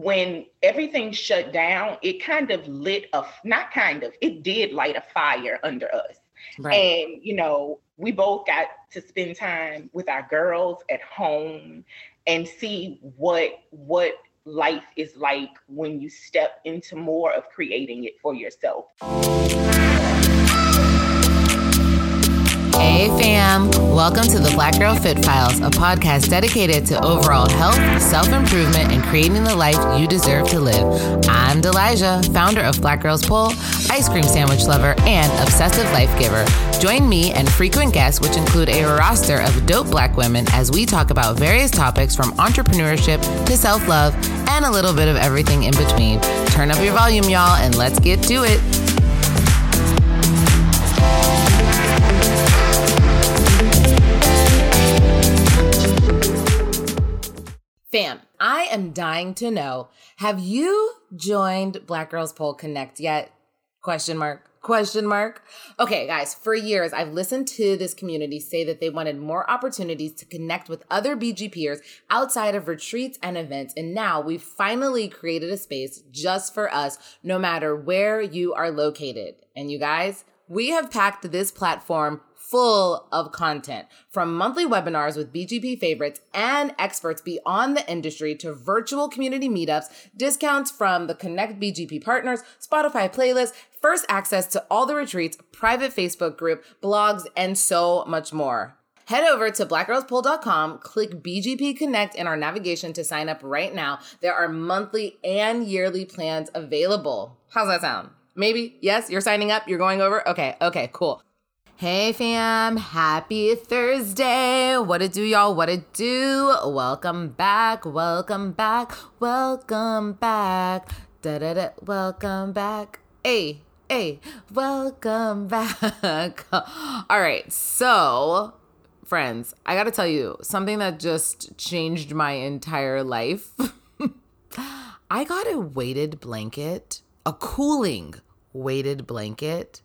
when everything shut down, it kind of lit a not kind of, it did light a fire under us. Right. And you know, we both got to spend time with our girls at home and see what what life is like when you step into more of creating it for yourself. Hey fam, welcome to the Black Girl Fit Files, a podcast dedicated to overall health, self improvement, and creating the life you deserve to live. I'm Delijah, founder of Black Girls Pole, ice cream sandwich lover, and obsessive life giver. Join me and frequent guests, which include a roster of dope black women, as we talk about various topics from entrepreneurship to self love and a little bit of everything in between. Turn up your volume, y'all, and let's get to it. Fam, I am dying to know, have you joined Black Girls Pole Connect yet? Question mark. Question mark. Okay, guys, for years I've listened to this community say that they wanted more opportunities to connect with other BGPers outside of retreats and events. And now we've finally created a space just for us, no matter where you are located. And you guys, we have packed this platform full of content from monthly webinars with BGP favorites and experts beyond the industry to virtual community meetups, discounts from the Connect BGP partners, Spotify playlists, first access to all the retreats, private Facebook group, blogs, and so much more. Head over to blackgirlspole.com, click BGP Connect in our navigation to sign up right now. There are monthly and yearly plans available. How's that sound? Maybe? Yes, you're signing up, you're going over? Okay, okay, cool. Hey fam, happy Thursday. What it do, y'all? What it do? Welcome back, welcome back, welcome back. Da da da, welcome back. Hey, hey, welcome back. All right, so friends, I gotta tell you something that just changed my entire life. I got a weighted blanket, a cooling weighted blanket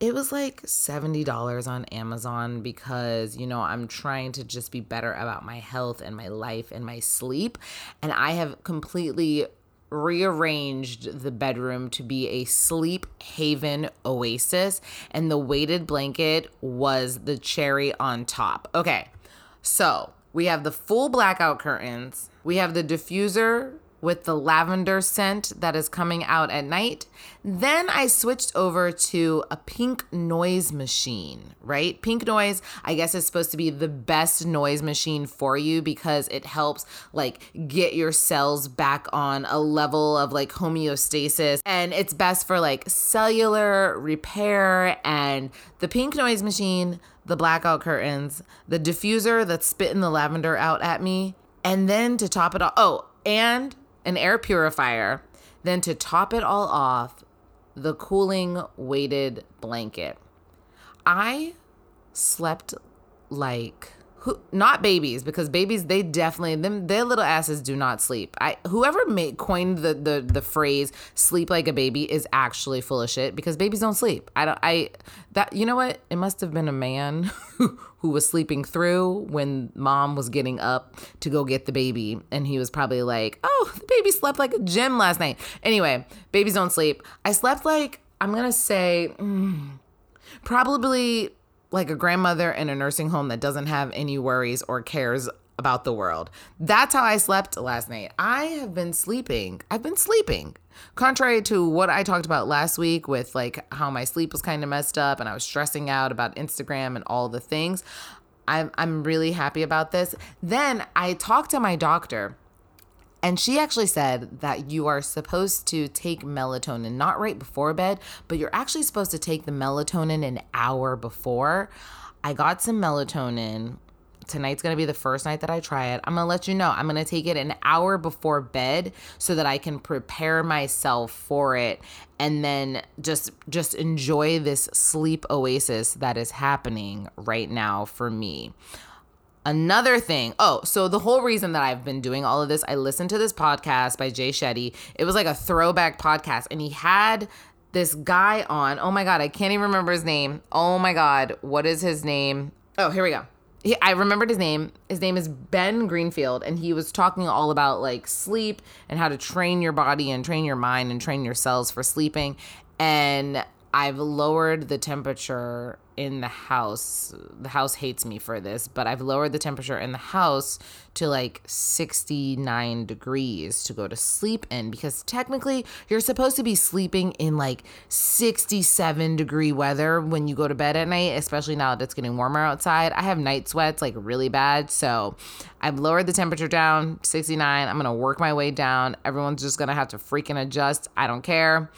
it was like $70 on Amazon because, you know, I'm trying to just be better about my health and my life and my sleep. And I have completely rearranged the bedroom to be a sleep haven oasis. And the weighted blanket was the cherry on top. Okay, so we have the full blackout curtains, we have the diffuser with the lavender scent that is coming out at night. Then I switched over to a pink noise machine, right? Pink noise, I guess, is supposed to be the best noise machine for you because it helps like get your cells back on a level of like homeostasis. And it's best for like cellular repair. And the pink noise machine, the blackout curtains, the diffuser that's spitting the lavender out at me. And then to top it all, oh, and an air purifier, then to top it all off, the cooling weighted blanket. I slept like who, not babies because babies they definitely them their little asses do not sleep. I whoever made coined the the the phrase sleep like a baby is actually full of shit because babies don't sleep. I don't I that you know what? It must have been a man who was sleeping through when mom was getting up to go get the baby and he was probably like, "Oh, the baby slept like a gem last night." Anyway, babies don't sleep. I slept like I'm going to say mm, probably like a grandmother in a nursing home that doesn't have any worries or cares about the world. That's how I slept last night. I have been sleeping. I've been sleeping. Contrary to what I talked about last week with like how my sleep was kind of messed up and I was stressing out about Instagram and all the things, I'm I'm really happy about this. Then I talked to my doctor and she actually said that you are supposed to take melatonin not right before bed, but you're actually supposed to take the melatonin an hour before. I got some melatonin. Tonight's gonna be the first night that I try it. I'm gonna let you know. I'm gonna take it an hour before bed so that I can prepare myself for it and then just just enjoy this sleep oasis that is happening right now for me. Another thing, oh, so the whole reason that I've been doing all of this, I listened to this podcast by Jay Shetty. It was like a throwback podcast, and he had this guy on. Oh my God, I can't even remember his name. Oh my God, what is his name? Oh, here we go. he, I remembered his name. His name is Ben Greenfield, and he was talking all about like sleep and how to train your body and train your mind and train your cells for sleeping. And I've lowered the temperature in the house. The house hates me for this, but I've lowered the temperature in the house to like 69 degrees to go to sleep in because technically you're supposed to be sleeping in like 67 degree weather when you go to bed at night, especially now that it's getting warmer outside. I have night sweats like really bad, so I've lowered the temperature down 69. I'm going to work my way down. Everyone's just going to have to freaking adjust. I don't care.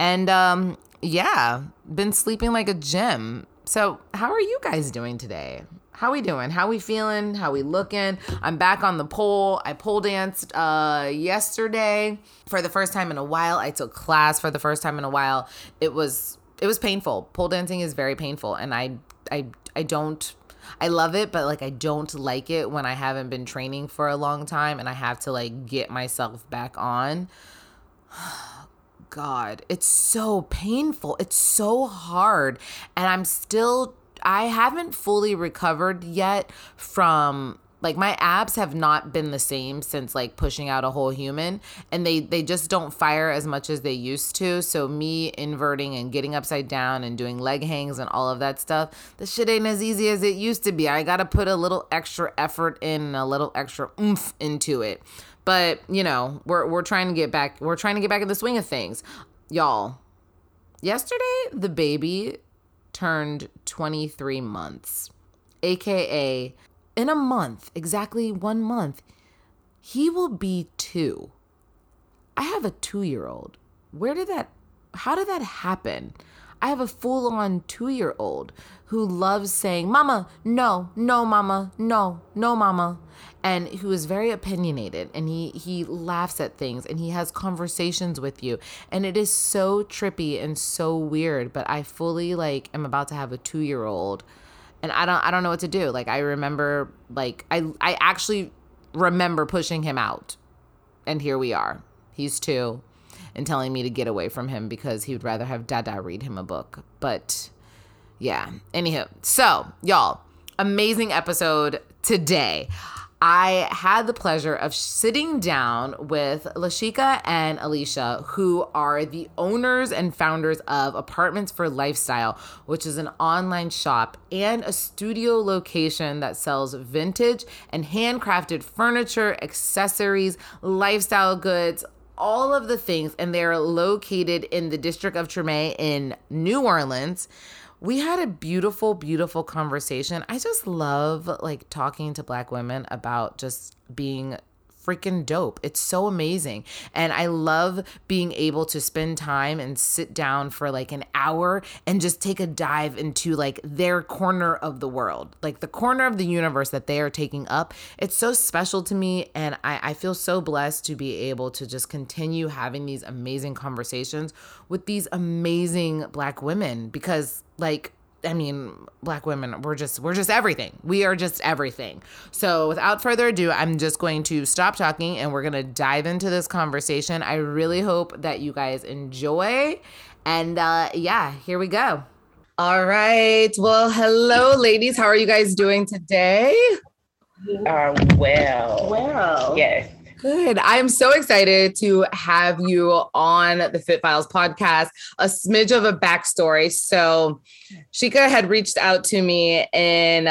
And um yeah, been sleeping like a gym. So, how are you guys doing today? How we doing? How we feeling? How we looking? I'm back on the pole. I pole danced uh yesterday for the first time in a while. I took class for the first time in a while. It was it was painful. Pole dancing is very painful and I I I don't I love it, but like I don't like it when I haven't been training for a long time and I have to like get myself back on. God, it's so painful. It's so hard. And I'm still, I haven't fully recovered yet from like my abs have not been the same since like pushing out a whole human and they they just don't fire as much as they used to so me inverting and getting upside down and doing leg hangs and all of that stuff the shit ain't as easy as it used to be i gotta put a little extra effort in and a little extra oomph into it but, you know, we're we're trying to get back we're trying to get back in the swing of things. Y'all, yesterday the baby turned 23 months. AKA in a month, exactly 1 month, he will be 2. I have a 2-year-old. Where did that how did that happen? I have a full on two year old who loves saying, Mama, no, no, Mama, no, no, Mama. And who is very opinionated and he, he laughs at things and he has conversations with you. And it is so trippy and so weird. But I fully like am about to have a two year old and I don't I don't know what to do. Like I remember like I I actually remember pushing him out. And here we are. He's two and telling me to get away from him because he would rather have Dada read him a book. But yeah, anywho. So, y'all, amazing episode today. I had the pleasure of sitting down with Lashika and Alicia, who are the owners and founders of Apartments for Lifestyle, which is an online shop and a studio location that sells vintage and handcrafted furniture, accessories, lifestyle goods, all of the things, and they're located in the District of Treme in New Orleans. We had a beautiful, beautiful conversation. I just love like talking to Black women about just being freaking dope. It's so amazing. And I love being able to spend time and sit down for like an hour and just take a dive into like their corner of the world, like the corner of the universe that they are taking up. It's so special to me. And I, I feel so blessed to be able to just continue having these amazing conversations with these amazing Black women because, like, I mean, black women, we're just we're just everything. We are just everything. So, without further ado, I'm just going to stop talking and we're going to dive into this conversation. I really hope that you guys enjoy. And uh yeah, here we go. All right. Well, hello ladies. How are you guys doing today? We are well. Well. Yes. Good. I'm so excited to have you on the Fit Files podcast. A smidge of a backstory. So, Shika had reached out to me in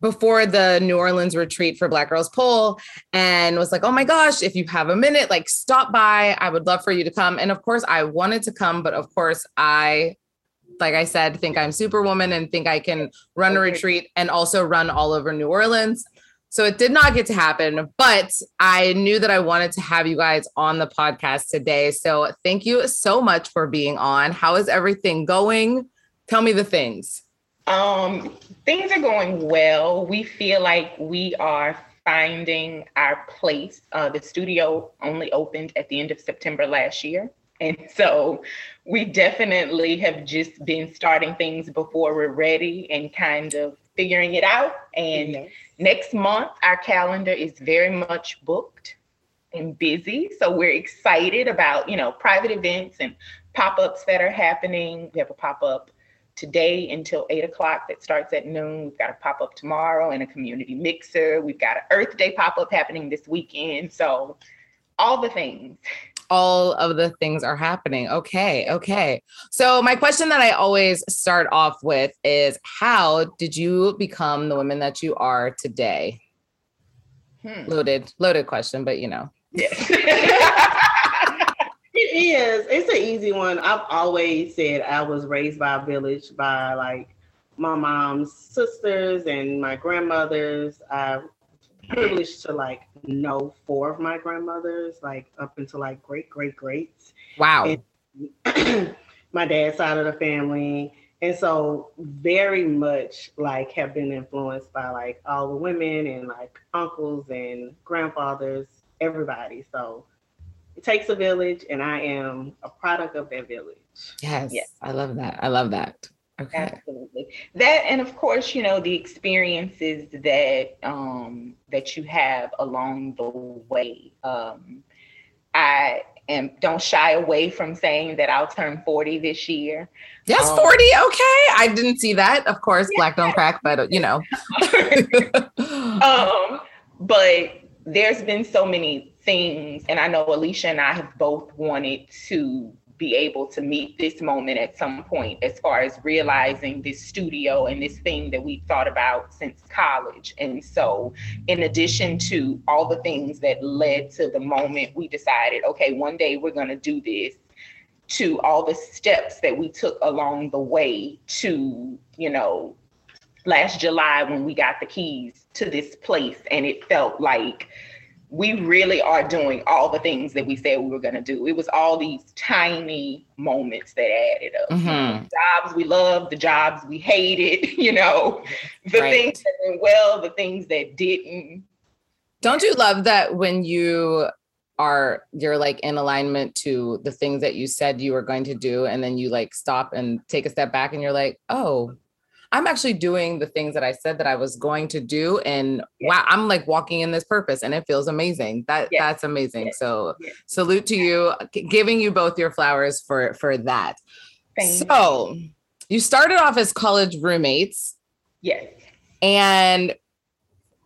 before the New Orleans retreat for Black Girls Pole and was like, oh my gosh, if you have a minute, like stop by. I would love for you to come. And of course, I wanted to come, but of course, I like I said, think I'm superwoman and think I can run a retreat and also run all over New Orleans. So it did not get to happen, but I knew that I wanted to have you guys on the podcast today. So thank you so much for being on. How is everything going? Tell me the things. Um, things are going well. We feel like we are finding our place. Uh, the studio only opened at the end of September last year. And so we definitely have just been starting things before we're ready and kind of figuring it out. And yes. next month, our calendar is very much booked and busy. So we're excited about, you know, private events and pop-ups that are happening. We have a pop-up today until eight o'clock that starts at noon. We've got a pop up tomorrow and a community mixer. We've got an Earth Day pop up happening this weekend. So, all the things. All of the things are happening. Okay. Okay. So, my question that I always start off with is How did you become the woman that you are today? Hmm. Loaded, loaded question, but you know. Yeah. It is. It's an easy one. I've always said I was raised by a village by like my mom's sisters and my grandmothers. I privileged to like know four of my grandmothers, like up into like great great greats. Wow. My dad's side of the family. And so very much like have been influenced by like all the women and like uncles and grandfathers, everybody. So it takes a village, and I am a product of that village. Yes, yes. I love that. I love that. Okay. Absolutely. That and of course, you know, the experiences that um that you have along the way. Um I am don't shy away from saying that I'll turn 40 this year. Yes, um, 40. Okay. I didn't see that. Of course, black don't crack, but you know. um, but there's been so many things. And I know Alicia and I have both wanted to be able to meet this moment at some point as far as realizing this studio and this thing that we've thought about since college. And so, in addition to all the things that led to the moment we decided, okay, one day we're going to do this, to all the steps that we took along the way to, you know, last July when we got the keys to this place and it felt like we really are doing all the things that we said we were going to do. It was all these tiny moments that added up. Mm-hmm. Jobs we loved, the jobs we hated, you know, the right. things that went well, the things that didn't. Don't you love that when you are you're like in alignment to the things that you said you were going to do and then you like stop and take a step back and you're like, "Oh, I'm actually doing the things that I said that I was going to do. And yes. wow, I'm like walking in this purpose and it feels amazing. That yes. that's amazing. Yes. So salute to you, giving you both your flowers for for that. Thank so you. you started off as college roommates. Yes. And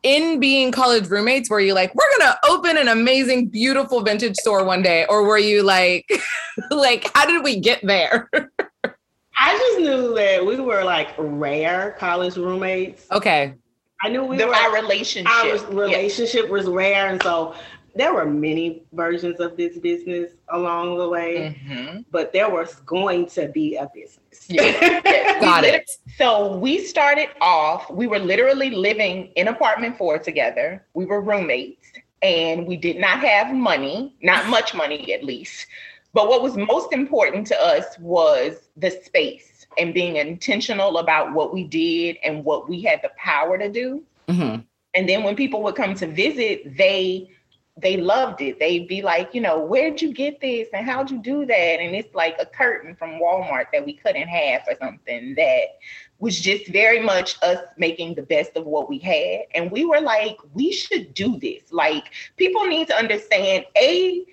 in being college roommates, were you like, we're gonna open an amazing, beautiful vintage store one day? Or were you like, like, how did we get there? I just knew that we were like rare college roommates. Okay. I knew we the, were our relationship. Our relationship yeah. was rare, and so there were many versions of this business along the way, mm-hmm. but there was going to be a business. Yeah. yeah. Got it. So we started off. We were literally living in apartment four together. We were roommates, and we did not have money, not much money at least. But what was most important to us was the space and being intentional about what we did and what we had the power to do. Mm-hmm. And then when people would come to visit, they they loved it. They'd be like, you know, where'd you get this and how'd you do that? And it's like a curtain from Walmart that we in half or something that was just very much us making the best of what we had. And we were like, we should do this. Like, people need to understand A,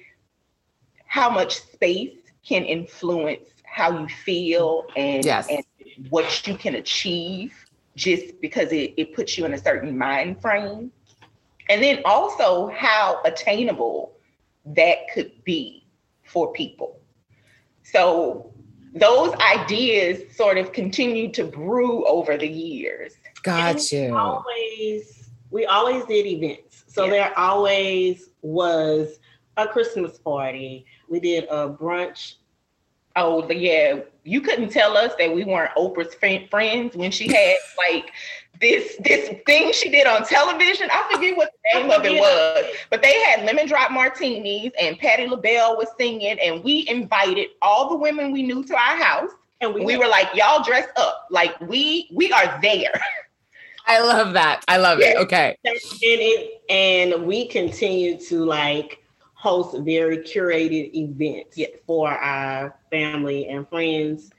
how much space can influence how you feel and, yes. and what you can achieve just because it, it puts you in a certain mind frame. And then also how attainable that could be for people. So those ideas sort of continue to brew over the years. Got you. Always, we always did events. So yes. there always was a Christmas party. We did a brunch. Oh yeah, you couldn't tell us that we weren't Oprah's friends when she had like this this thing she did on television. I forget what the name of it was, but they had lemon drop martinis and Patti LaBelle was singing, and we invited all the women we knew to our house, and we, we were like, "Y'all dress up like we we are there." I love that. I love it. Okay, and it and we continue to like host very curated events yes. for our family and friends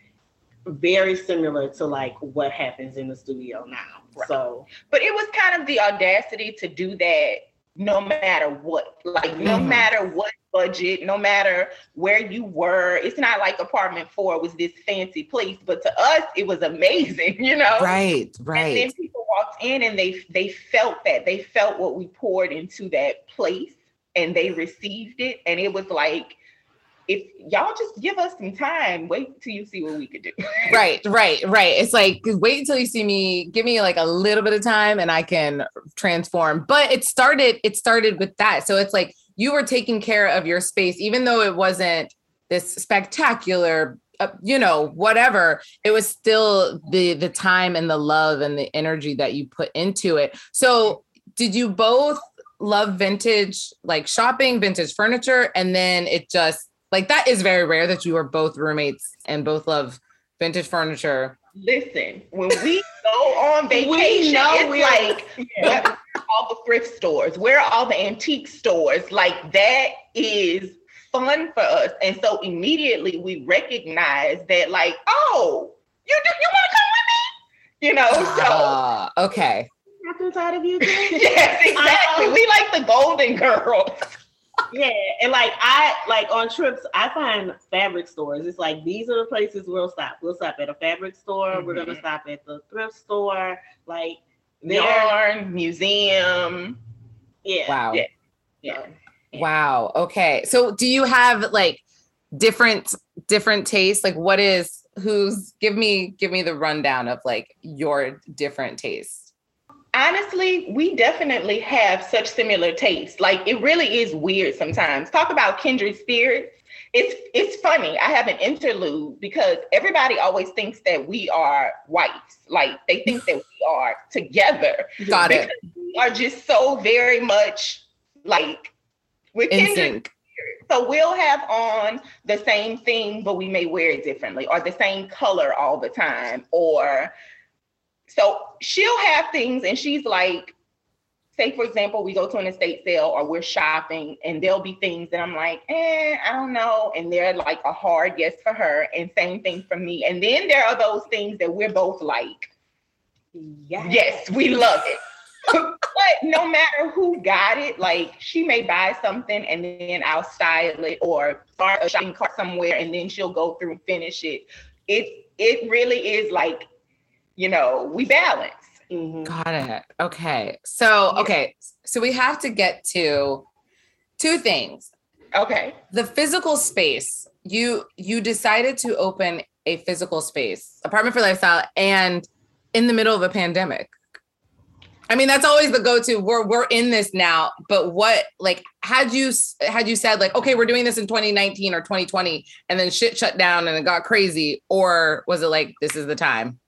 very similar to like what happens in the studio now right. so but it was kind of the audacity to do that no matter what like no mm-hmm. matter what budget, no matter where you were. It's not like apartment four was this fancy place, but to us, it was amazing, you know? Right, right. And then people walked in and they they felt that. They felt what we poured into that place and they received it. And it was like, if y'all just give us some time, wait till you see what we could do. right, right, right. It's like wait until you see me, give me like a little bit of time and I can transform. But it started, it started with that. So it's like you were taking care of your space, even though it wasn't this spectacular uh, you know whatever it was still the the time and the love and the energy that you put into it so did you both love vintage like shopping vintage furniture and then it just like that is very rare that you are both roommates and both love vintage furniture listen when we go on vacation it's we like yeah. all the thrift stores where are all the antique stores like that is fun for us. And so immediately we recognize that, like, oh, you do you want to come with me? You know, so uh, okay. Inside of you, yes, exactly. Um, we like the golden girls. yeah, and like I like on trips, I find fabric stores. It's like these are the places we'll stop. We'll stop at a fabric store. Mm-hmm. We're gonna mm-hmm. stop at the thrift store. Like yarn museum. Yeah. Wow. Yeah. yeah. Wow. Okay. So do you have like different different tastes? Like what is who's give me give me the rundown of like your different tastes. Honestly, we definitely have such similar tastes. Like it really is weird sometimes. Talk about kindred spirits. It's it's funny. I have an interlude because everybody always thinks that we are whites. Like they think that we are together. Got it. We are just so very much like with kindred spirits. so we'll have on the same thing, but we may wear it differently, or the same color all the time. Or so she'll have things, and she's like, say for example, we go to an estate sale or we're shopping, and there'll be things that I'm like, eh, I don't know, and they're like a hard yes for her, and same thing for me. And then there are those things that we're both like, yes, yes we love it but no matter who got it, like she may buy something and then I'll style it or start a shopping cart somewhere and then she'll go through and finish it. It it really is like, you know, we balance. Mm-hmm. Got it. Okay. So okay. So we have to get to two things. Okay. The physical space. You you decided to open a physical space, apartment for lifestyle, and in the middle of a pandemic. I mean, that's always the go-to. We're we're in this now, but what like had you had you said like, okay, we're doing this in 2019 or 2020, and then shit shut down and it got crazy, or was it like this is the time?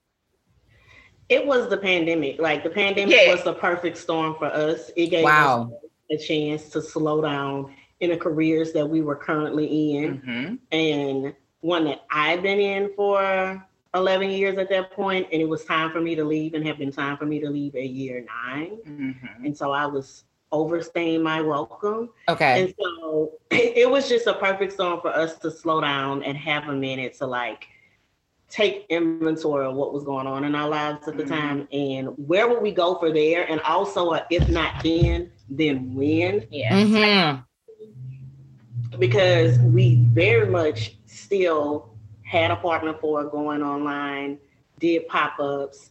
It was the pandemic. Like the pandemic yeah. was the perfect storm for us. It gave wow. us a chance to slow down in the careers that we were currently in, mm-hmm. and one that I've been in for 11 years at that point, and it was time for me to leave, and have been time for me to leave at year 9 mm-hmm. And so I was overstaying my welcome. Okay. And so it was just a perfect storm for us to slow down and have a minute to like take inventory of what was going on in our lives at the mm-hmm. time and where would we go for there and also uh, if not then then when yeah mm-hmm. because we very much still had apartment four going online, did pop ups,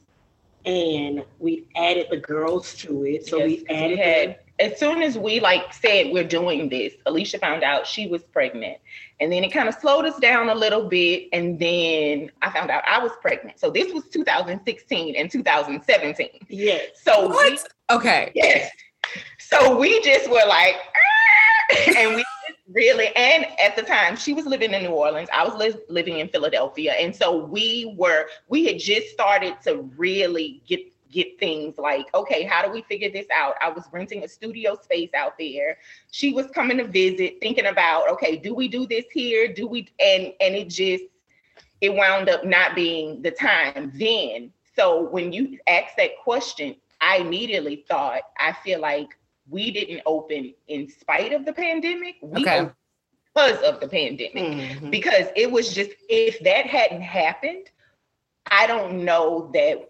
and we added the girls to it. So yes, we added. We had, as soon as we like said we're doing this, Alicia found out she was pregnant, and then it kind of slowed us down a little bit. And then I found out I was pregnant. So this was 2016 and 2017. Yes. So what? We, okay. Yes. So we just were like, ah! and we really and at the time she was living in new orleans i was li- living in philadelphia and so we were we had just started to really get get things like okay how do we figure this out i was renting a studio space out there she was coming to visit thinking about okay do we do this here do we and and it just it wound up not being the time then so when you ask that question i immediately thought i feel like we didn't open in spite of the pandemic. We okay. because of the pandemic. Mm-hmm. Because it was just if that hadn't happened, I don't know that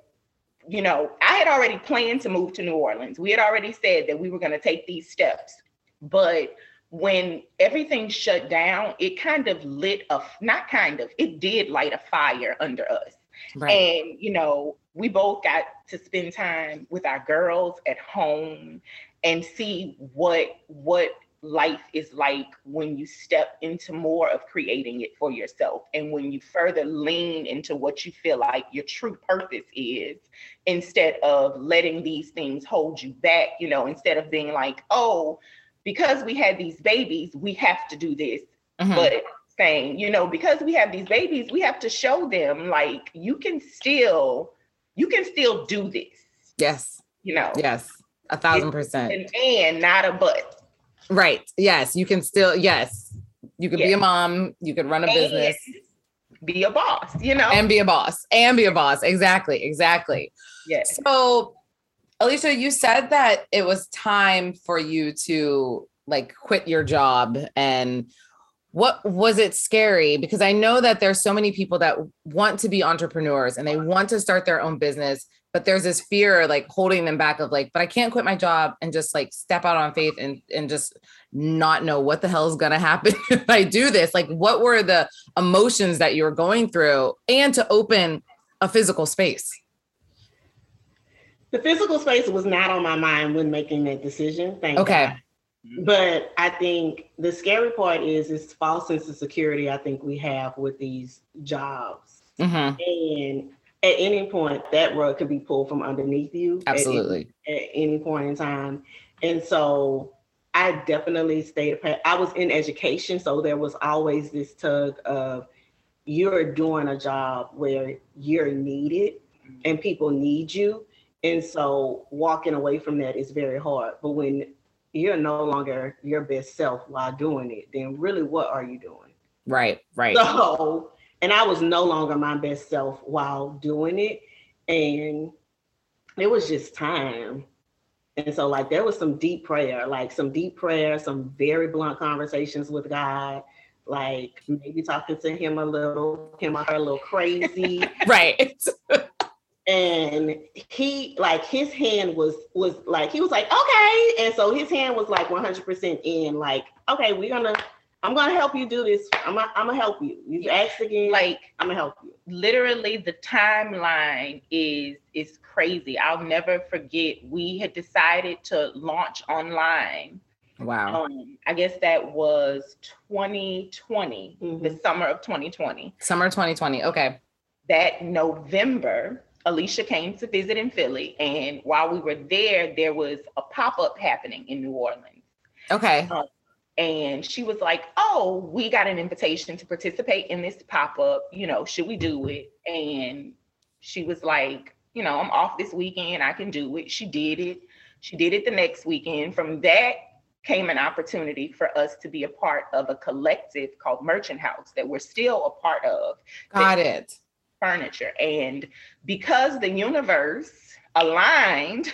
you know, I had already planned to move to New Orleans. We had already said that we were going to take these steps. But when everything shut down, it kind of lit a not kind of, it did light a fire under us. Right. And you know, we both got to spend time with our girls at home and see what what life is like when you step into more of creating it for yourself and when you further lean into what you feel like your true purpose is instead of letting these things hold you back you know instead of being like oh because we had these babies we have to do this. Mm-hmm. but saying you know because we have these babies we have to show them like you can still you can still do this. Yes. You know? Yes. A thousand percent. and, and not a but Right. Yes. You can still, yes. You could yes. be a mom, you could run a and business. Be a boss, you know. And be a boss. And be a boss. Exactly. Exactly. Yes. So Alicia, you said that it was time for you to like quit your job and what was it scary because i know that there's so many people that want to be entrepreneurs and they want to start their own business but there's this fear like holding them back of like but i can't quit my job and just like step out on faith and and just not know what the hell is going to happen if i do this like what were the emotions that you were going through and to open a physical space the physical space was not on my mind when making that decision thank okay God. But I think the scary part is this false sense of security I think we have with these jobs. Mm-hmm. And at any point that rug could be pulled from underneath you absolutely at any, at any point in time. And so i definitely stayed i was in education so there was always this tug of you're doing a job where you're needed and people need you. And so walking away from that is very hard. But when you're no longer your best self while doing it then really what are you doing? Right right. So and I was no longer my best self while doing it. And it was just time. And so, like, there was some deep prayer, like some deep prayer, some very blunt conversations with God, like maybe talking to him a little, him or her a little crazy. right. and he like his hand was was like he was like okay and so his hand was like 100% in like okay we're gonna I'm gonna help you do this. I'm gonna, I'm gonna help you. You ask again, like I'm gonna help you. Literally, the timeline is is crazy. I'll never forget. We had decided to launch online. Wow. Um, I guess that was 2020, mm-hmm. the summer of 2020. Summer 2020. Okay. That November, Alicia came to visit in Philly, and while we were there, there was a pop up happening in New Orleans. Okay. Um, and she was like, "Oh, we got an invitation to participate in this pop-up, you know, should we do it?" And she was like, "You know, I'm off this weekend, I can do it." She did it. She did it the next weekend. From that came an opportunity for us to be a part of a collective called Merchant House that we're still a part of. Got it. Furniture. And because the universe aligned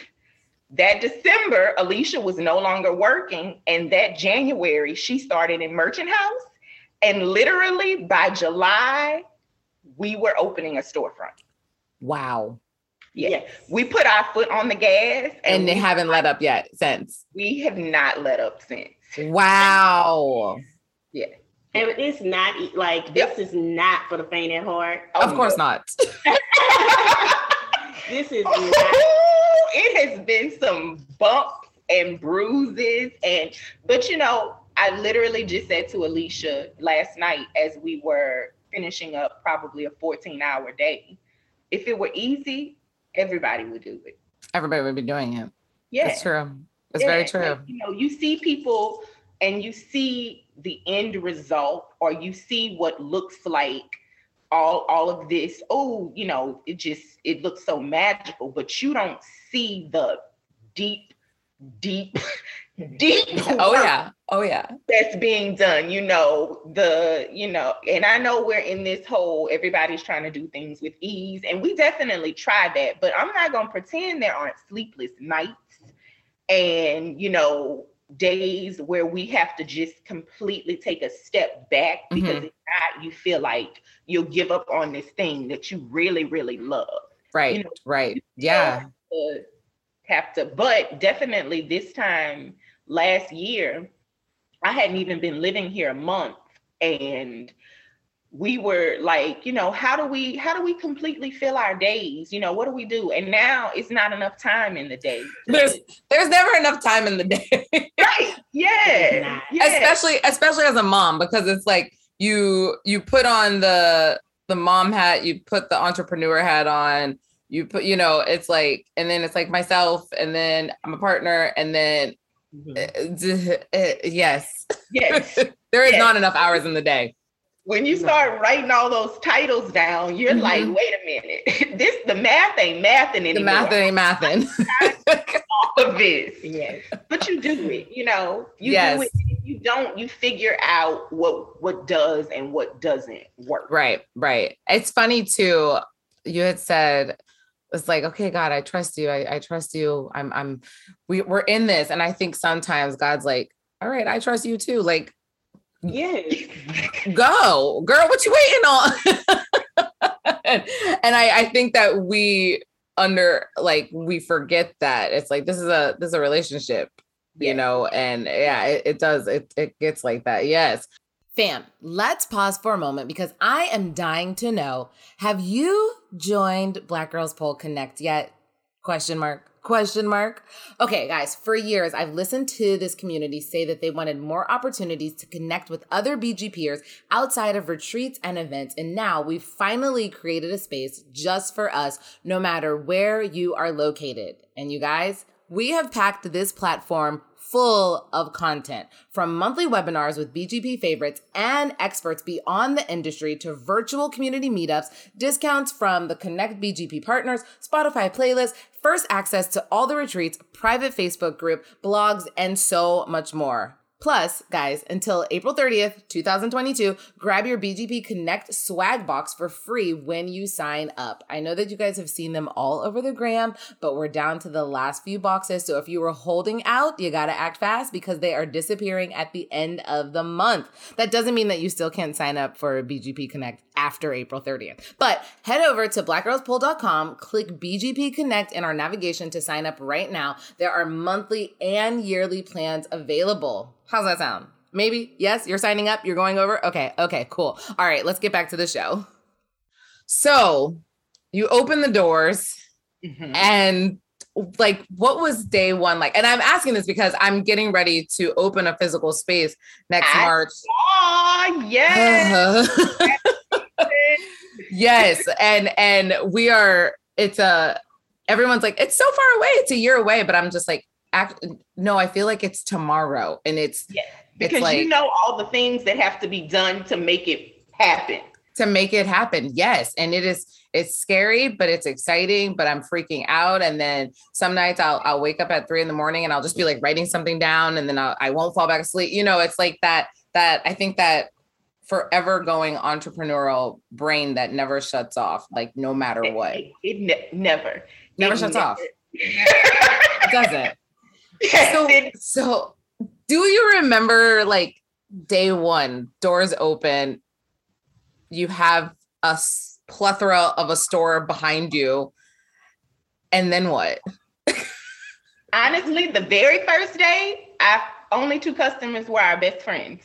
that December, Alicia was no longer working. And that January, she started in Merchant House. And literally by July, we were opening a storefront. Wow. Yeah. Yes. We put our foot on the gas. And, and they haven't let up yet since. We have not let up since. Wow. Yeah. And it's not like this yep. is not for the faint at heart. Oh, of course oh, no. not. this is not it has been some bumps and bruises and but you know i literally just said to alicia last night as we were finishing up probably a 14 hour day if it were easy everybody would do it. Everybody would be doing it. Yeah. It's true. It's yeah. very true. like, you know you see people and you see the end result or you see what looks like all all of this oh you know it just it looks so magical but you don't see the deep deep deep oh yeah. Oh yeah. that's being done you know the you know and i know we're in this whole everybody's trying to do things with ease and we definitely try that but i'm not going to pretend there aren't sleepless nights and you know days where we have to just completely take a step back because mm-hmm. if not, you feel like you'll give up on this thing that you really, really love. Right. You know, right. Yeah. Have to, have to, but definitely this time last year, I hadn't even been living here a month and we were like, you know, how do we how do we completely fill our days? You know, what do we do? And now it's not enough time in the day. There's there's never enough time in the day. right. Yeah. yeah. Especially especially as a mom because it's like you you put on the the mom hat, you put the entrepreneur hat on, you put you know, it's like and then it's like myself and then I'm a partner and then mm-hmm. uh, uh, yes. Yes. there is yes. not enough hours in the day when you start writing all those titles down, you're mm-hmm. like, wait a minute, this the math ain't mathing anymore. The math ain't mathing. all of this, yes, but you do it. You know, you yes. do it. If you don't, you figure out what what does and what doesn't work. Right, right. It's funny too. You had said it's like, okay, God, I trust you. I, I trust you. I'm, I'm, we, we're in this. And I think sometimes God's like, all right, I trust you too. Like, Yes. Go, girl, what you waiting on? and, and I, I think that we under like we forget that it's like this is a this is a relationship, you know, and yeah, it, it does, it it gets like that. Yes. Fam, let's pause for a moment because I am dying to know have you joined Black Girls Pole Connect yet? Question mark. Question mark. Okay, guys, for years I've listened to this community say that they wanted more opportunities to connect with other BGPers outside of retreats and events. And now we've finally created a space just for us, no matter where you are located. And you guys, we have packed this platform full of content from monthly webinars with BGP favorites and experts beyond the industry to virtual community meetups, discounts from the Connect BGP partners, Spotify playlists, first access to all the retreats, private Facebook group, blogs, and so much more. Plus, guys, until April 30th, 2022, grab your BGP Connect swag box for free when you sign up. I know that you guys have seen them all over the gram, but we're down to the last few boxes. So if you were holding out, you got to act fast because they are disappearing at the end of the month. That doesn't mean that you still can't sign up for BGP Connect after April 30th. But head over to blackgirlspole.com, click BGP Connect in our navigation to sign up right now. There are monthly and yearly plans available. How's that sound? Maybe? Yes, you're signing up, you're going over? Okay, okay, cool. All right, let's get back to the show. So, you open the doors mm-hmm. and like what was day one like and i'm asking this because i'm getting ready to open a physical space next I march oh yes uh-huh. yes and and we are it's a everyone's like it's so far away it's a year away but i'm just like act, no, I feel like it's tomorrow, and it's yeah, because it's like, you know all the things that have to be done to make it happen. To make it happen, yes, and it is. It's scary, but it's exciting. But I'm freaking out, and then some nights I'll I'll wake up at three in the morning, and I'll just be like writing something down, and then I'll, I won't fall back asleep. You know, it's like that. That I think that forever going entrepreneurial brain that never shuts off, like no matter what. It, it, it ne- never. Never it shuts never. off. it doesn't so, so do you remember like day one, doors open, you have a plethora of a store behind you, and then what? Honestly, the very first day, I only two customers were our best friends.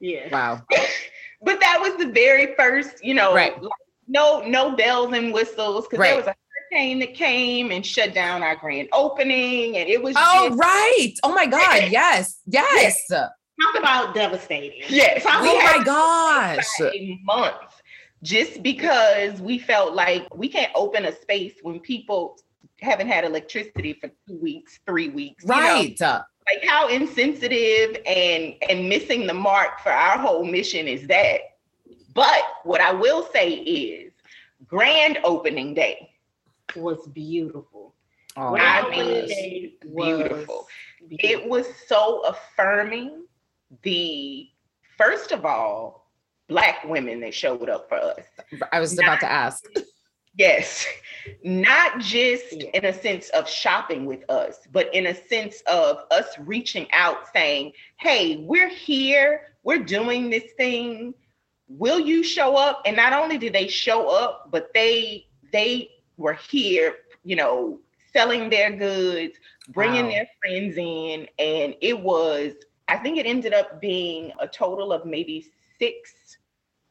Yeah. Wow. but that was the very first, you know, right. Like, no, no bells and whistles because right. there was a hurricane that came and shut down our grand opening, and it was. Oh just, right! Oh my God! Yes, yes. yes. Talk about devastating. Yes. oh my gosh! A month, just because we felt like we can't open a space when people haven't had electricity for two weeks, three weeks. Right. You know? Uh, like how insensitive and and missing the mark for our whole mission is that. But what I will say is grand opening day was beautiful. Oh, I mean, beautiful. It was so affirming. The first of all, black women that showed up for us. I was not, about to ask. Yes, not just yeah. in a sense of shopping with us, but in a sense of us reaching out saying, Hey, we're here, we're doing this thing. Will you show up? And not only did they show up, but they they were here, you know, selling their goods, bringing wow. their friends in, and it was I think it ended up being a total of maybe six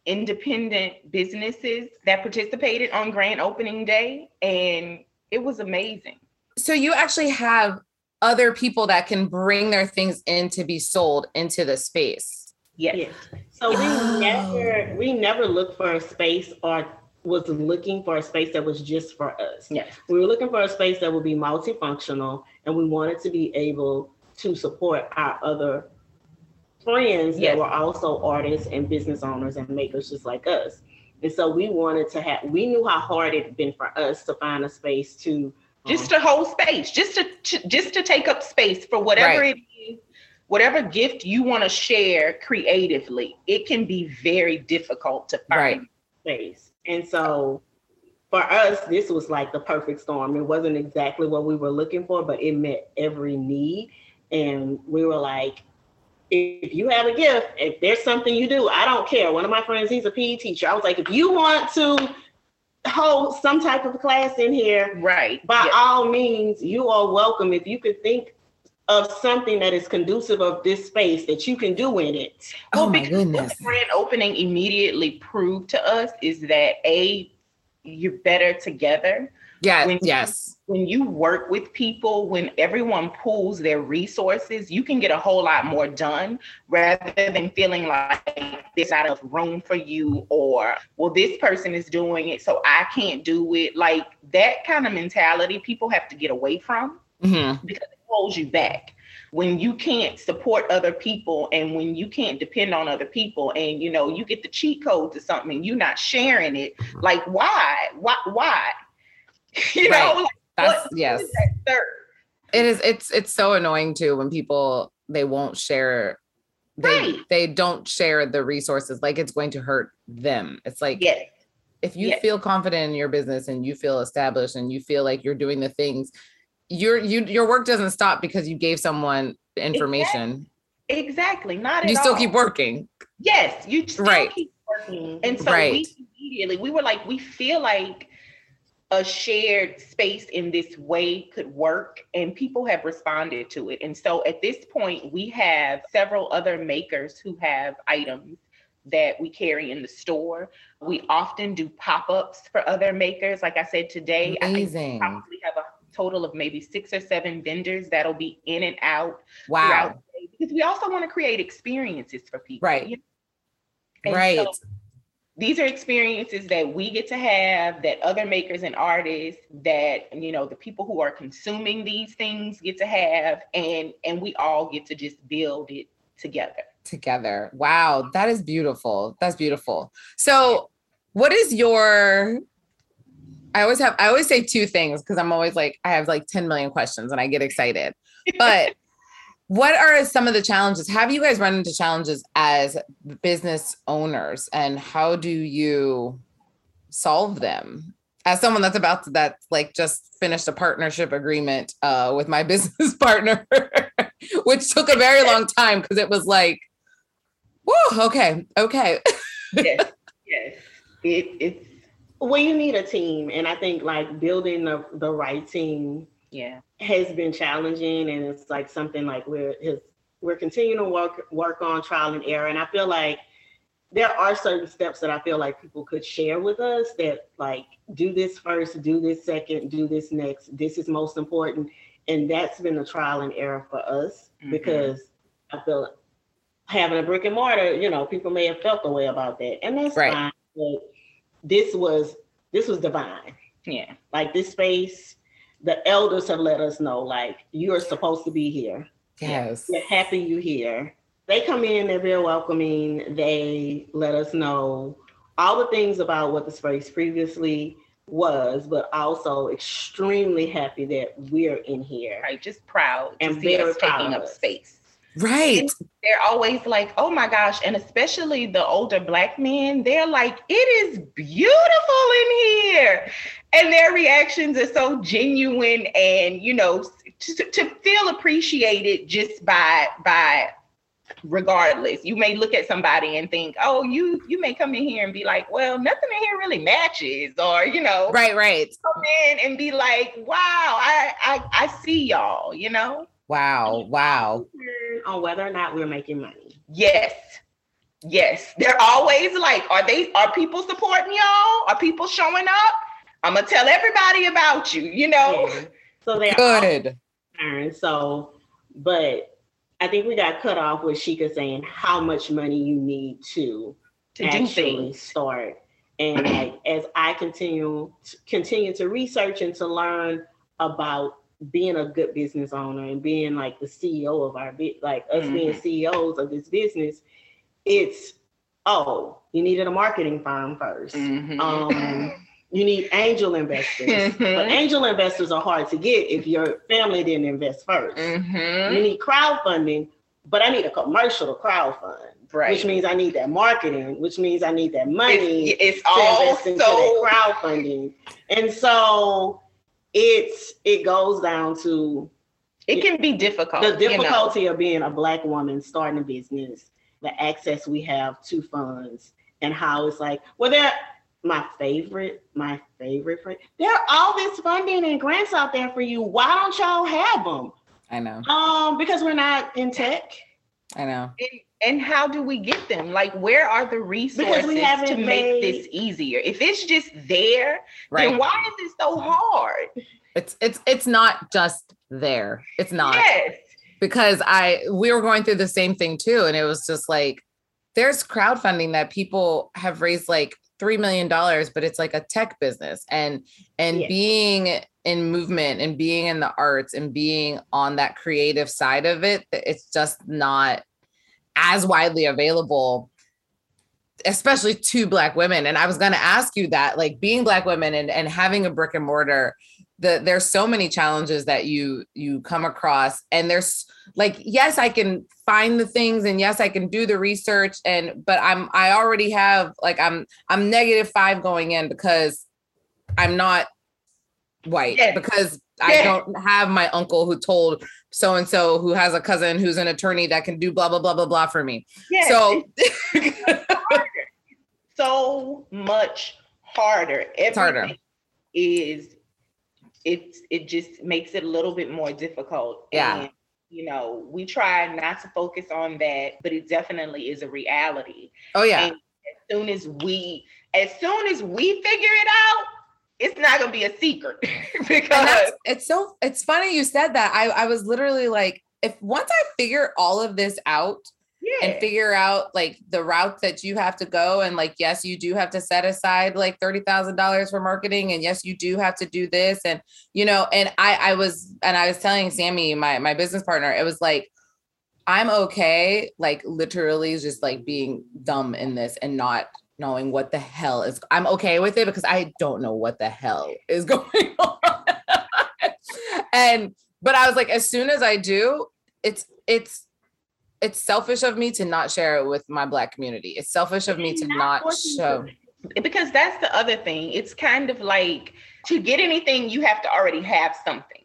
independent businesses that participated on grand opening day and it was amazing. So you actually have other people that can bring their things in to be sold into the space. Yes. yes. So we oh. never we never look for a space or was looking for a space that was just for us. Yes. We were looking for a space that would be multifunctional and we wanted to be able to support our other friends yes. that were also artists and business owners and makers just like us. And so we wanted to have, we knew how hard it had been for us to find a space to just um, to hold space, just to, to, just to take up space for whatever right. it is, whatever gift you want to share creatively. It can be very difficult to find right. space. And so for us, this was like the perfect storm. It wasn't exactly what we were looking for, but it met every need. And we were like, if you have a gift, if there's something you do, I don't care. One of my friends, he's a PE teacher. I was like, if you want to hold some type of class in here, right? By all means, you are welcome. If you could think of something that is conducive of this space that you can do in it. Oh well, my goodness! What the grand opening immediately proved to us is that a you're better together. Yeah. When yes. You, when you work with people, when everyone pools their resources, you can get a whole lot more done rather than feeling like there's not enough room for you or, well, this person is doing it, so I can't do it. Like that kind of mentality, people have to get away from mm-hmm. because it holds you back. When you can't support other people and when you can't depend on other people and you know you get the cheat code to something and you're not sharing it like why? Why why? You right. know like, that's what, yes. that it is it's it's so annoying too when people they won't share they right. they don't share the resources like it's going to hurt them. It's like yes. if you yes. feel confident in your business and you feel established and you feel like you're doing the things your you your work doesn't stop because you gave someone information. Exactly. exactly. Not you still all. keep working. Yes, you still right. keep working. And so right. we immediately we were like, we feel like a shared space in this way could work and people have responded to it. And so at this point, we have several other makers who have items that we carry in the store. We often do pop-ups for other makers. Like I said today, Amazing. I probably have a total of maybe six or seven vendors that'll be in and out. Wow. Because we also want to create experiences for people. Right. You know? Right. So these are experiences that we get to have that other makers and artists that you know the people who are consuming these things get to have and and we all get to just build it together together wow that is beautiful that's beautiful so what is your I always have I always say two things because I'm always like I have like 10 million questions and I get excited. But what are some of the challenges? Have you guys run into challenges as business owners and how do you solve them? As someone that's about to that like just finished a partnership agreement uh, with my business partner, which took a very long time because it was like, whoa, okay, okay. yes, yes. It, it's well, you need a team, and I think like building the the right team, yeah, has been challenging, and it's like something like we're his, we're continuing to work work on trial and error, and I feel like there are certain steps that I feel like people could share with us that like do this first, do this second, do this next. This is most important, and that's been a trial and error for us mm-hmm. because I feel having a brick and mortar, you know, people may have felt the way about that, and that's right. fine. But this was this was divine. Yeah. Like this space, the elders have let us know, like you're supposed to be here. Yes. We're happy you're here. They come in, they're very welcoming. They let us know all the things about what the space previously was, but also extremely happy that we're in here. Right, just proud and very taking up space. Right. And they're always like, oh my gosh. And especially the older black men, they're like, it is beautiful in here. And their reactions are so genuine and, you know, to, to feel appreciated just by, by, regardless you may look at somebody and think oh you you may come in here and be like well nothing in here really matches or you know right right come in and be like wow i i, I see y'all you know wow wow on whether or not we're making money. Yes. Yes. They're always like, are they are people supporting y'all? Are people showing up? I'm gonna tell everybody about you, you know. Yeah. So they're good. All so, but I think we got cut off with Shika saying how much money you need to, to actually start. And like as I continue to continue to research and to learn about being a good business owner and being like the CEO of our bit, like us mm-hmm. being CEOs of this business, it's oh, you needed a marketing firm 1st mm-hmm. Um, you need angel investors. Mm-hmm. But angel investors are hard to get if your family didn't invest 1st mm-hmm. You need crowdfunding, but I need a commercial to crowdfund. Right. Which means I need that marketing, which means I need that money. It's, it's all so crowdfunding. And so it's it goes down to it can be difficult. The difficulty you know? of being a black woman starting a business, the access we have to funds, and how it's like, well, there my favorite, my favorite friend. There are all this funding and grants out there for you. Why don't y'all have them? I know. Um, because we're not in tech. I know. And, and how do we get them? Like, where are the resources to make this easier? If it's just there, right. then why is it so hard? It's it's it's not just there. It's not. Yes. Because I we were going through the same thing too, and it was just like there's crowdfunding that people have raised like three million dollars, but it's like a tech business, and and being in movement and being in the arts and being on that creative side of it, it's just not as widely available especially to black women. And i was going to ask you that like being black women and, and having a brick and mortar the, there's so many challenges that you you come across. And there's like yes i can find the things and yes i can do the research and but i'm i already have like i'm i'm negative five going in because i'm not white because I don't have my uncle who told so and so who has a cousin who's an attorney that can do blah blah blah blah blah for me. So so much harder. Everything it's harder. Is it's it just makes it a little bit more difficult. Yeah. And, you know, we try not to focus on that, but it definitely is a reality. Oh yeah. And as soon as we as soon as we figure it out, it's not gonna be a secret because it's so it's funny you said that. I, I was literally like, if once I figure all of this out yeah. and figure out like the route that you have to go, and like, yes, you do have to set aside like thirty thousand dollars for marketing, and yes, you do have to do this, and you know, and I I was and I was telling Sammy, my my business partner, it was like I'm okay, like literally just like being dumb in this and not knowing what the hell is I'm okay with it because I don't know what the hell is going on. and but I was like as soon as I do, it's it's it's selfish of me to not share it with my black community. It's selfish of me to not, not show because that's the other thing. It's kind of like to get anything you have to already have something.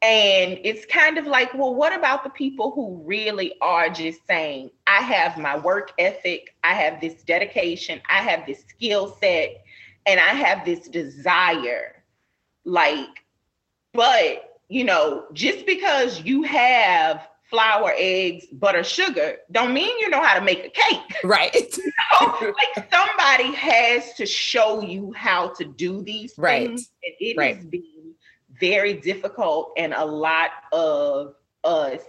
And it's kind of like, well, what about the people who really are just saying, I have my work ethic, I have this dedication, I have this skill set, and I have this desire. Like, but, you know, just because you have flour, eggs, butter, sugar, don't mean you know how to make a cake. Right. you know? like somebody has to show you how to do these right. things. And it right. is being very difficult and a lot of us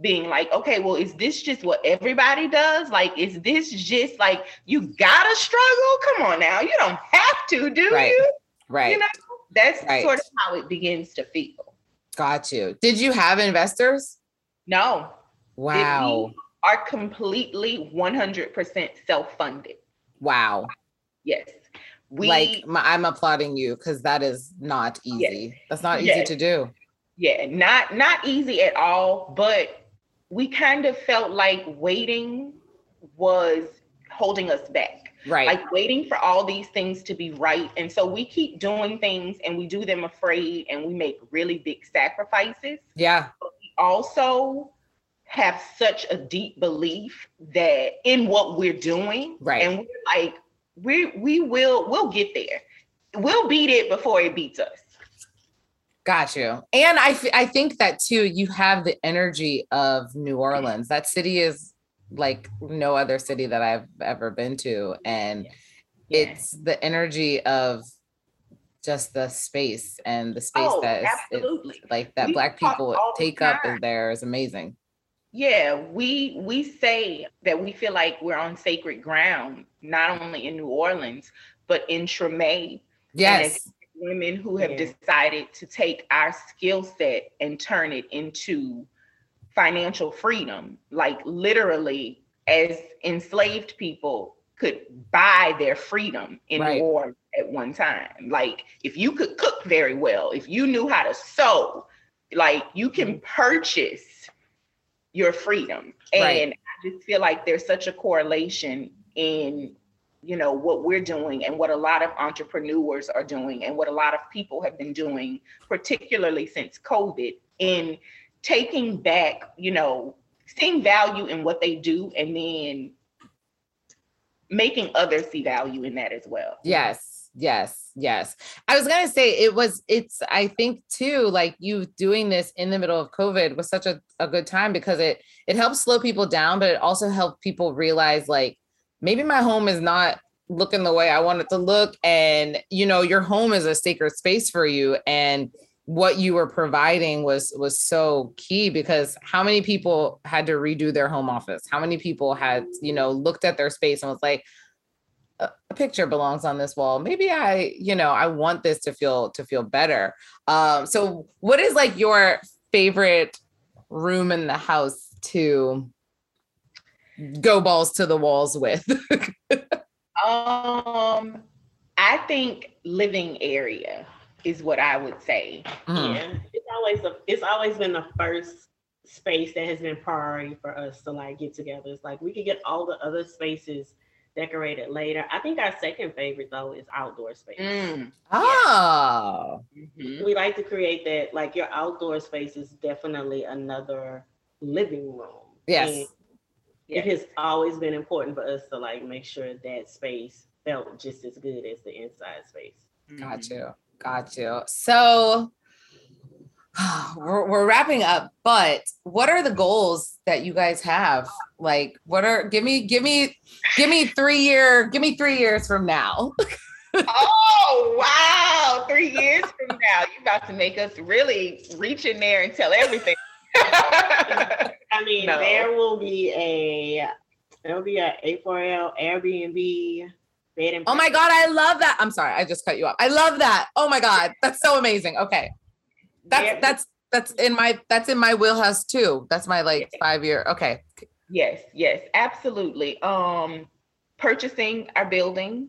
being like, okay, well, is this just what everybody does? Like, is this just like you gotta struggle? Come on now, you don't have to, do right. you? Right. You know, that's right. sort of how it begins to feel. Got you. Did you have investors? No. Wow. Are completely 100% self-funded. Wow. Yes we like my, i'm applauding you because that is not easy. Yes, that's not easy yes. to do. Yeah not not easy at all but we kind of felt like waiting was holding us back. Right. Like waiting for all these things to be right and so we keep doing things and we do them afraid and we make really big sacrifices. Yeah. But we also have such a deep belief that in what we're doing right. and we're like we we will we'll get there. We'll beat it before it beats us. Got you. And I, f- I think that too, you have the energy of New Orleans. That city is like no other city that I've ever been to. And yeah. it's the energy of just the space and the space oh, that is absolutely. like that we black people take up is there is amazing. Yeah, we we say that we feel like we're on sacred ground, not only in New Orleans, but in Treme. Yes. Women who have yeah. decided to take our skill set and turn it into financial freedom. Like literally, as enslaved people could buy their freedom in right. New Orleans at one time. Like if you could cook very well, if you knew how to sew, like you can mm-hmm. purchase your freedom. And right. I just feel like there's such a correlation in you know what we're doing and what a lot of entrepreneurs are doing and what a lot of people have been doing particularly since covid in taking back you know seeing value in what they do and then making others see value in that as well yes yes yes i was gonna say it was it's i think too like you doing this in the middle of covid was such a, a good time because it it helps slow people down but it also helped people realize like maybe my home is not looking the way I want it to look. And, you know, your home is a sacred space for you. And what you were providing was was so key because how many people had to redo their home office how many people had you know looked at their space and was like a, a picture belongs on this wall maybe i you know i want this to feel to feel better um so what is like your favorite room in the house to go balls to the walls with? um, I think living area is what I would say. Mm. Yeah, it's always a, it's always been the first space that has been priority for us to like get together. It's like we could get all the other spaces decorated later. I think our second favorite though is outdoor space. Mm. Oh, mm-hmm. we like to create that. Like your outdoor space is definitely another living room. Yes. And it has always been important for us to like make sure that space felt just as good as the inside space. Got mm-hmm. you. Got you. So we're, we're wrapping up, but what are the goals that you guys have? Like, what are give me, give me, give me three year, give me three years from now. oh wow, three years from now, you about to make us really reach in there and tell everything. I mean, no. there will be a there will be a A4L Airbnb bed and. Oh my god, I love that! I'm sorry, I just cut you off. I love that. Oh my god, that's so amazing. Okay, that's that's that's in my that's in my wheelhouse too. That's my like five year. Okay. Yes, yes, absolutely. Um, purchasing our building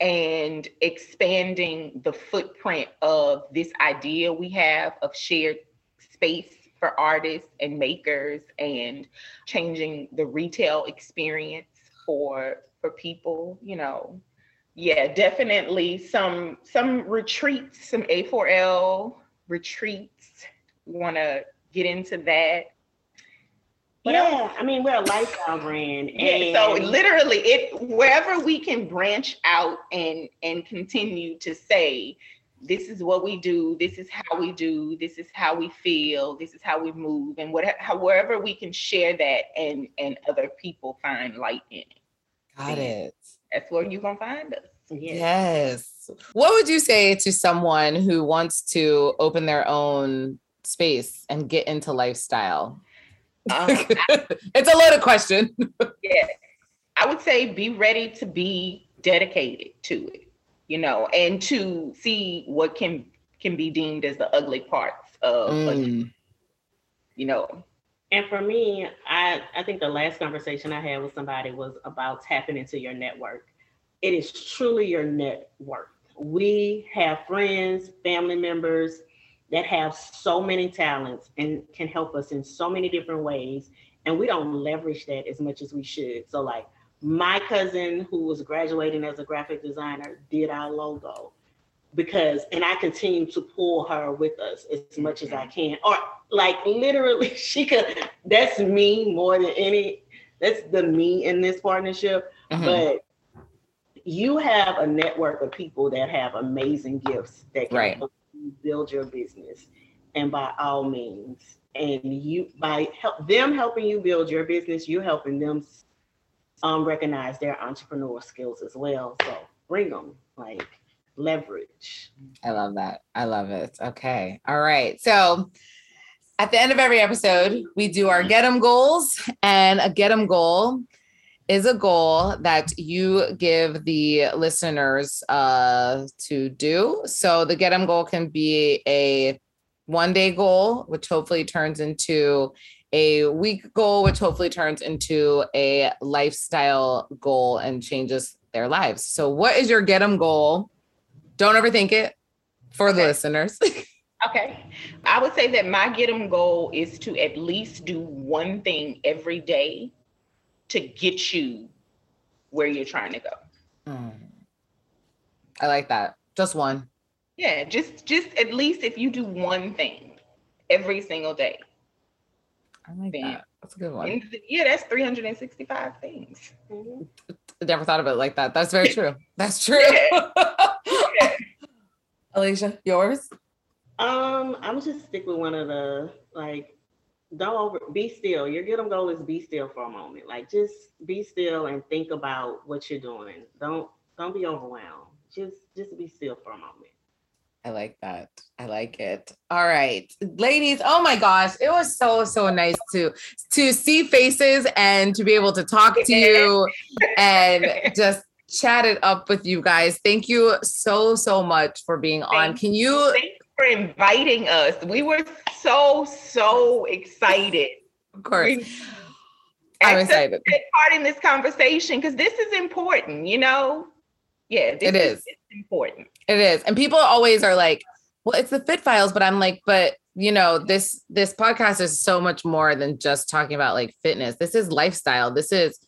and expanding the footprint of this idea we have of shared space for artists and makers and changing the retail experience for for people you know yeah definitely some some retreats some a4l retreats we want to get into that what yeah, else? I mean, we're a lifestyle brand. And- yeah, so literally it wherever we can branch out and and continue to say this is what we do this is how we do this is how we feel this is how we move and whatever however we can share that and and other people find light in it got it that's where you're gonna find us yes. yes what would you say to someone who wants to open their own space and get into lifestyle um, it's a loaded question yeah i would say be ready to be dedicated to it you know, and to see what can can be deemed as the ugly parts of, mm. you know. And for me, I I think the last conversation I had with somebody was about tapping into your network. It is truly your network. We have friends, family members that have so many talents and can help us in so many different ways. And we don't leverage that as much as we should. So, like, my cousin who was graduating as a graphic designer did our logo because and I continue to pull her with us as much as I mm-hmm. can. Or like literally she could that's me more than any that's the me in this partnership. Mm-hmm. But you have a network of people that have amazing gifts that can right. build your business. And by all means, and you by help them helping you build your business, you're helping them um, recognize their entrepreneur skills as well. So bring them like leverage. I love that. I love it. Okay. All right. So at the end of every episode, we do our get them goals, and a get them goal is a goal that you give the listeners uh, to do. So the get them goal can be a one day goal, which hopefully turns into a week goal, which hopefully turns into a lifestyle goal and changes their lives. So, what is your get them goal? Don't overthink it for the listeners. okay. I would say that my get them goal is to at least do one thing every day to get you where you're trying to go. Mm. I like that. Just one. Yeah, just just at least if you do one thing every single day. I like then, that. That's a good one. Yeah, that's 365 things. Mm-hmm. Never thought of it like that. That's very true. That's true. Alicia, yours? Um, I'm just stick with one of the like don't over be still. Your get them goal is be still for a moment. Like just be still and think about what you're doing. Don't don't be overwhelmed. Just just be still for a moment. I like that. I like it. All right. Ladies, oh my gosh, it was so so nice to to see faces and to be able to talk to you and just chat it up with you guys. Thank you so so much for being on. Can you for inviting us. We were so, so excited. Of course. We, I'm excited. Take part in this conversation because this is important, you know? Yeah, it is. is important. It is. And people always are like, well, it's the fit files, but I'm like, but you know, this this podcast is so much more than just talking about like fitness. This is lifestyle. This is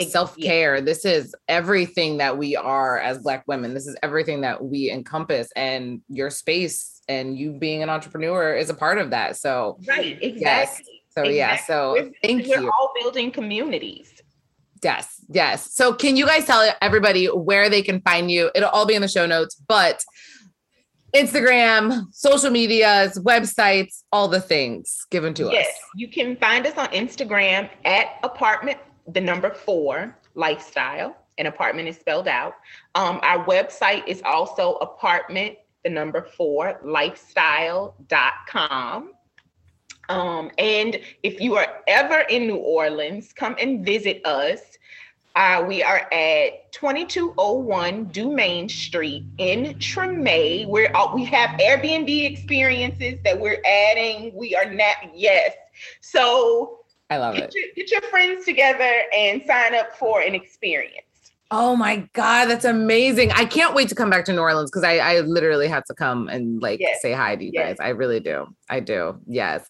self-care. This is everything that we are as black women. This is everything that we encompass and your space and you being an entrepreneur is a part of that. So right, exactly. Yes. So exactly. yeah, so we're, thank we're you. We're all building communities. Yes, yes. So can you guys tell everybody where they can find you? It'll all be in the show notes, but Instagram, social medias, websites, all the things given to yes, us. Yes, you can find us on Instagram at apartment the number four lifestyle. An apartment is spelled out. Um, our website is also apartment the number four, lifestyle.com. Um, and if you are ever in New Orleans, come and visit us. Uh, we are at 2201 Dumaine Street in Treme. We're uh, we have Airbnb experiences that we're adding. We are not yes. So I love get it. Your, get your friends together and sign up for an experience. Oh my God, that's amazing. I can't wait to come back to New Orleans because I, I literally had to come and like yes. say hi to you yes. guys. I really do. I do. Yes.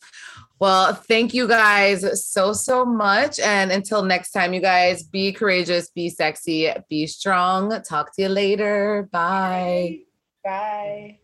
Well, thank you guys so, so much. And until next time, you guys be courageous, be sexy, be strong. Talk to you later. Bye. Bye.